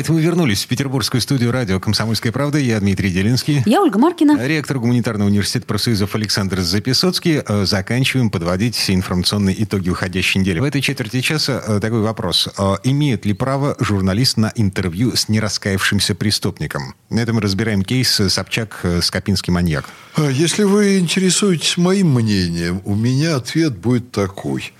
Это мы вернулись в петербургскую студию радио «Комсомольская правда». Я Дмитрий Делинский. Я Ольга Маркина. Ректор гуманитарного университета профсоюзов Александр Записоцкий. Э, заканчиваем подводить информационные итоги уходящей недели. В этой четверти часа э, такой вопрос. Э, имеет ли право журналист на интервью с нераскаявшимся преступником? На этом мы разбираем кейс Собчак Скопинский маньяк. А если вы интересуетесь моим мнением, у меня ответ будет такой.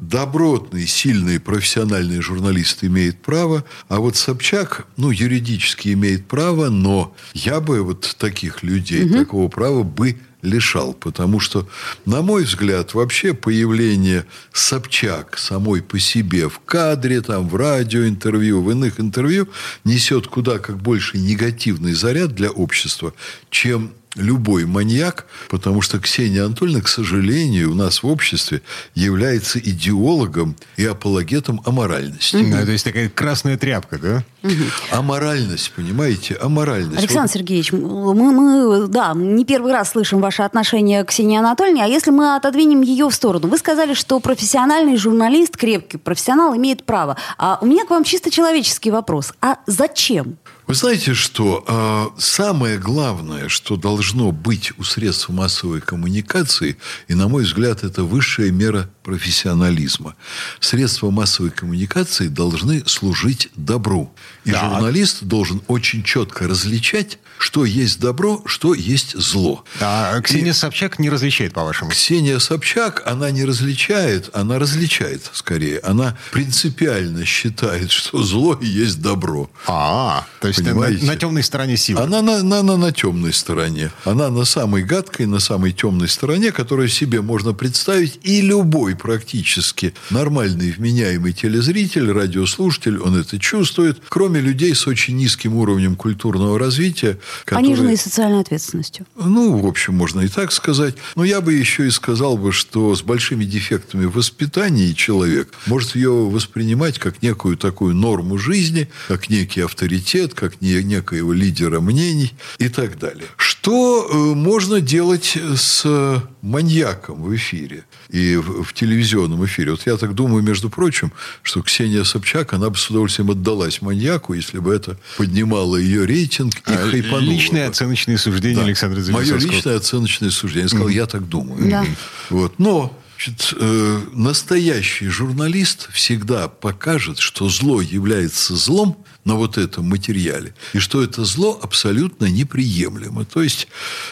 Добротный, сильный, профессиональный журналист имеет право, а вот Собчак, ну, юридически имеет право, но я бы вот таких людей, угу. такого права бы лишал. Потому что, на мой взгляд, вообще появление Собчак самой по себе в кадре, там, в радиоинтервью, в иных интервью несет куда как больше негативный заряд для общества, чем любой маньяк, потому что Ксения Анатольевна, к сожалению, у нас в обществе является идеологом и апологетом аморальности. Угу. Ну, то есть такая красная тряпка, да? Угу. Аморальность, понимаете? Аморальность. Александр вот. Сергеевич, мы, мы, да, не первый раз слышим ваше отношение к Ксении Анатольевне, а если мы отодвинем ее в сторону? Вы сказали, что профессиональный журналист, крепкий профессионал имеет право. А у меня к вам чисто человеческий вопрос. А зачем? Вы знаете, что э, самое главное, что должно быть у средств массовой коммуникации, и, на мой взгляд, это высшая мера профессионализма. Средства массовой коммуникации должны служить добру. И да. журналист должен очень четко различать, что есть добро, что есть зло. А Ксения и Собчак не различает, по-вашему? Ксения Собчак, она не различает, она различает скорее. Она принципиально считает, что зло и есть добро. А, то есть на, на темной стороне силы. Она на, на, на, на темной стороне. Она на самой гадкой, на самой темной стороне, которую себе можно представить. И любой практически нормальный, вменяемый телезритель, радиослушатель, он это чувствует. Кроме людей с очень низким уровнем культурного развития, которые... Пониженной социальной ответственностью. Ну, в общем, можно и так сказать. Но я бы еще и сказал бы, что с большими дефектами в воспитании человек может ее воспринимать как некую такую норму жизни, как некий авторитет, как не, некоего лидера мнений и так далее. Что э, можно делать с маньяком в эфире и в, в телевизионном эфире? Вот я так думаю, между прочим, что Ксения Собчак, она бы с удовольствием отдалась маньяку, если бы это поднимало ее рейтинг и а, хайпануло Личное оценочное суждение да. Александра Мое личное оценочное суждение. Я сказал, mm-hmm. я так думаю. Да. Вот. Но Значит, э, настоящий журналист всегда покажет, что зло является злом на вот этом материале, и что это зло абсолютно неприемлемо. То есть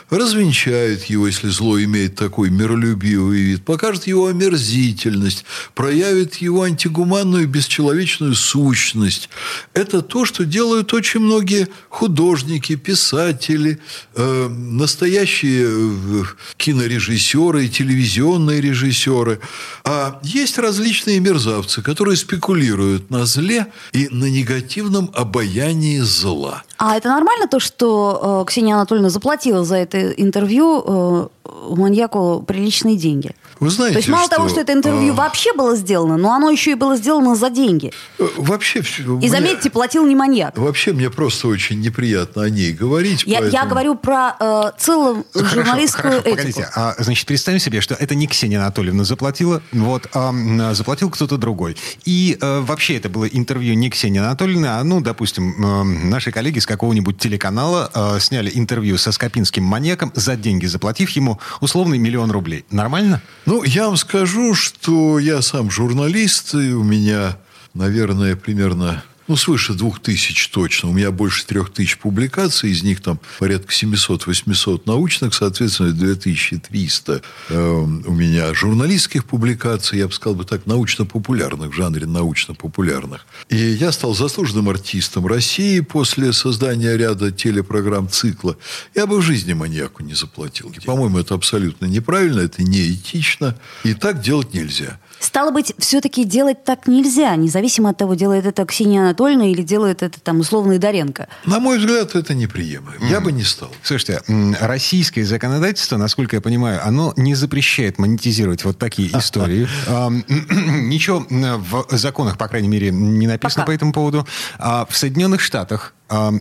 развенчает его, если зло имеет такой миролюбивый вид, покажет его омерзительность, проявит его антигуманную бесчеловечную сущность. Это то, что делают очень многие художники, писатели, э, настоящие э, кинорежиссеры телевизионные режиссеры режиссеры. А есть различные мерзавцы, которые спекулируют на зле и на негативном обаянии зла. А это нормально то, что э, Ксения Анатольевна заплатила за это интервью э, маньяку приличные деньги? Вы знаете, То есть мало что, того, что это интервью а... вообще было сделано, но оно еще и было сделано за деньги. Э, вообще... И мне... заметьте, платил не маньяк. Вообще мне просто очень неприятно о ней говорить. Я, поэтому... я говорю про э, целую хорошо, журналистскую хорошо, этику. Погодите, а, значит, представим себе, что это не Ксения Анатольевна заплатила, вот, а заплатил кто-то другой. И э, вообще это было интервью не Ксении Анатольевны, а, ну, допустим, э, наши коллеги с какого-нибудь телеканала э, сняли интервью со Скопинским маньяком за деньги, заплатив ему условный миллион рублей. Нормально? Ну, я вам скажу, что я сам журналист, и у меня, наверное, примерно ну, свыше двух тысяч точно. У меня больше трех тысяч публикаций, из них там порядка 700-800 научных, соответственно, 2300 э, у меня журналистских публикаций, я бы сказал бы так, научно-популярных, в жанре научно-популярных. И я стал заслуженным артистом России после создания ряда телепрограмм цикла. Я бы в жизни маньяку не заплатил. По-моему, это абсолютно неправильно, это неэтично, и так делать нельзя. Стало быть, все-таки делать так нельзя, независимо от того, делает это Ксения Анатольевна или делает это там условный Доренко. На мой взгляд, это неприемлемо. Mm. Я бы не стал. Слушайте, российское законодательство, насколько я понимаю, оно не запрещает монетизировать вот такие истории. Ничего в законах, по крайней мере, не написано по этому поводу. А в Соединенных Штатах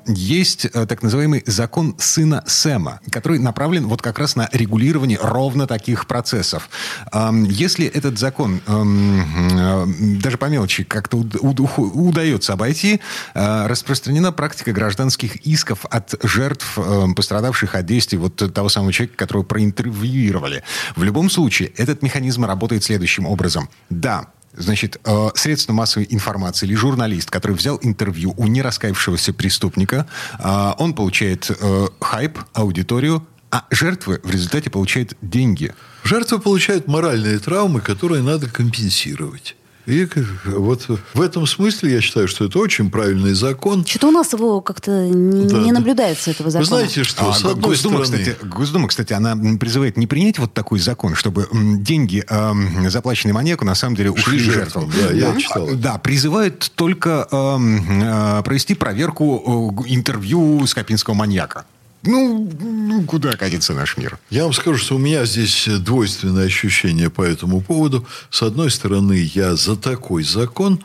есть э, так называемый закон сына Сэма, который направлен вот как раз на регулирование ровно таких процессов. Если этот закон э, даже по мелочи как-то удается обойти, э, распространена практика гражданских исков от жертв, пострадавших от действий вот того самого человека, которого проинтервьюировали. В любом случае, этот механизм работает следующим образом. Да, Значит, э, средство массовой информации или журналист, который взял интервью у нераскаявшегося преступника, э, он получает э, хайп, аудиторию, а жертвы в результате получают деньги. Жертвы получают моральные травмы, которые надо компенсировать. И вот в этом смысле я считаю, что это очень правильный закон. Что-то у нас его как-то не, да, не наблюдается, этого закона. Вы знаете, что а, с одной Госдума, стороны... Кстати, Госдума, кстати, она призывает не принять вот такой закон, чтобы деньги, э, заплаченные маньяку, на самом деле ушли жертвам. Да, я да, читал. Да, призывают только э, провести проверку э, интервью Скопинского маньяка. Ну, ну, куда катится наш мир? Я вам скажу, что у меня здесь двойственное ощущение по этому поводу. С одной стороны, я за такой закон,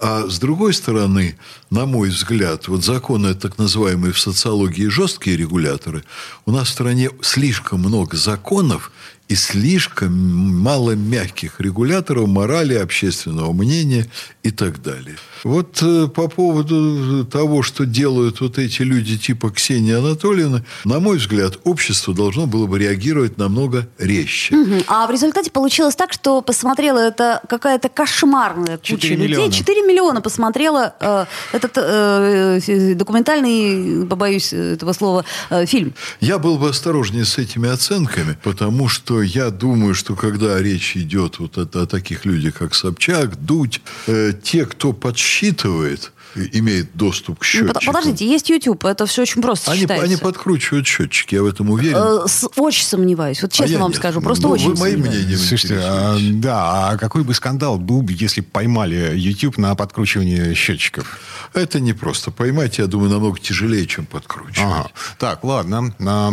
а с другой стороны, на мой взгляд, вот законы, так называемые в социологии жесткие регуляторы, у нас в стране слишком много законов, и слишком мало мягких регуляторов морали, общественного мнения и так далее. Вот э, по поводу того, что делают вот эти люди типа Ксении Анатольевны, на мой взгляд, общество должно было бы реагировать намного резче. Угу. А в результате получилось так, что посмотрела это какая-то кошмарная куча людей. Миллиона. 4 миллиона посмотрела э, этот э, документальный, побоюсь этого слова, э, фильм. Я был бы осторожнее с этими оценками, потому что я думаю, что когда речь идет вот о, о таких людях, как Собчак, Дудь, э, те, кто подсчитывает, имеет доступ к ну, счетчику. Подождите, есть YouTube, это все очень просто они, считается. Они подкручивают счетчики, я в этом уверен. Э, с, очень сомневаюсь, вот честно а вам нет. скажу, просто ну, очень вы моим мнением Слушайте, а, да, а какой бы скандал был бы, если поймали YouTube на подкручивание счетчиков? Это не просто поймать, я думаю, намного тяжелее, чем подкручивать. Ага. Так, ладно. А,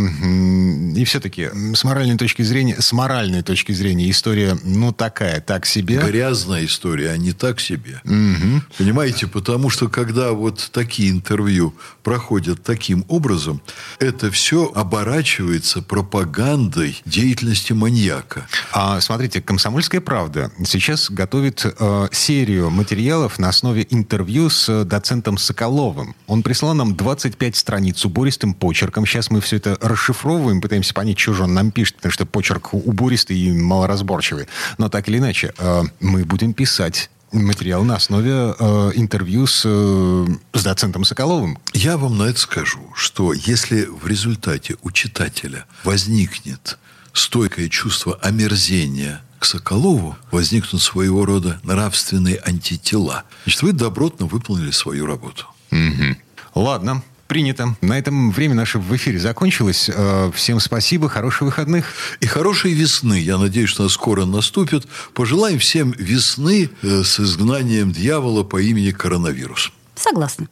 и все-таки с моральной точки зрения, с моральной точки зрения история, ну, такая, так себе. Грязная история, а не так себе. Угу. Понимаете, потому что когда вот такие интервью проходят таким образом, это все оборачивается пропагандой деятельности маньяка. А, смотрите, «Комсомольская правда» сейчас готовит э, серию материалов на основе интервью с доцентом Соколовым. Он прислал нам 25 страниц убористым почерком. Сейчас мы все это расшифровываем, пытаемся понять, что же он нам пишет, потому что почерк убористый и малоразборчивый. Но так или иначе, э, мы будем писать материал на основе э, интервью с, э, с доцентом Соколовым. Я вам на это скажу, что если в результате у читателя возникнет стойкое чувство омерзения к Соколову, возникнут своего рода нравственные антитела. Значит, вы добротно выполнили свою работу. Угу. Ладно, Принято. На этом время наше в эфире закончилось. Э, всем спасибо, хороших выходных. И хорошей весны. Я надеюсь, что она скоро наступит. Пожелаем всем весны э, с изгнанием дьявола по имени коронавирус. Согласна.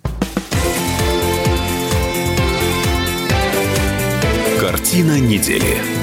Картина недели.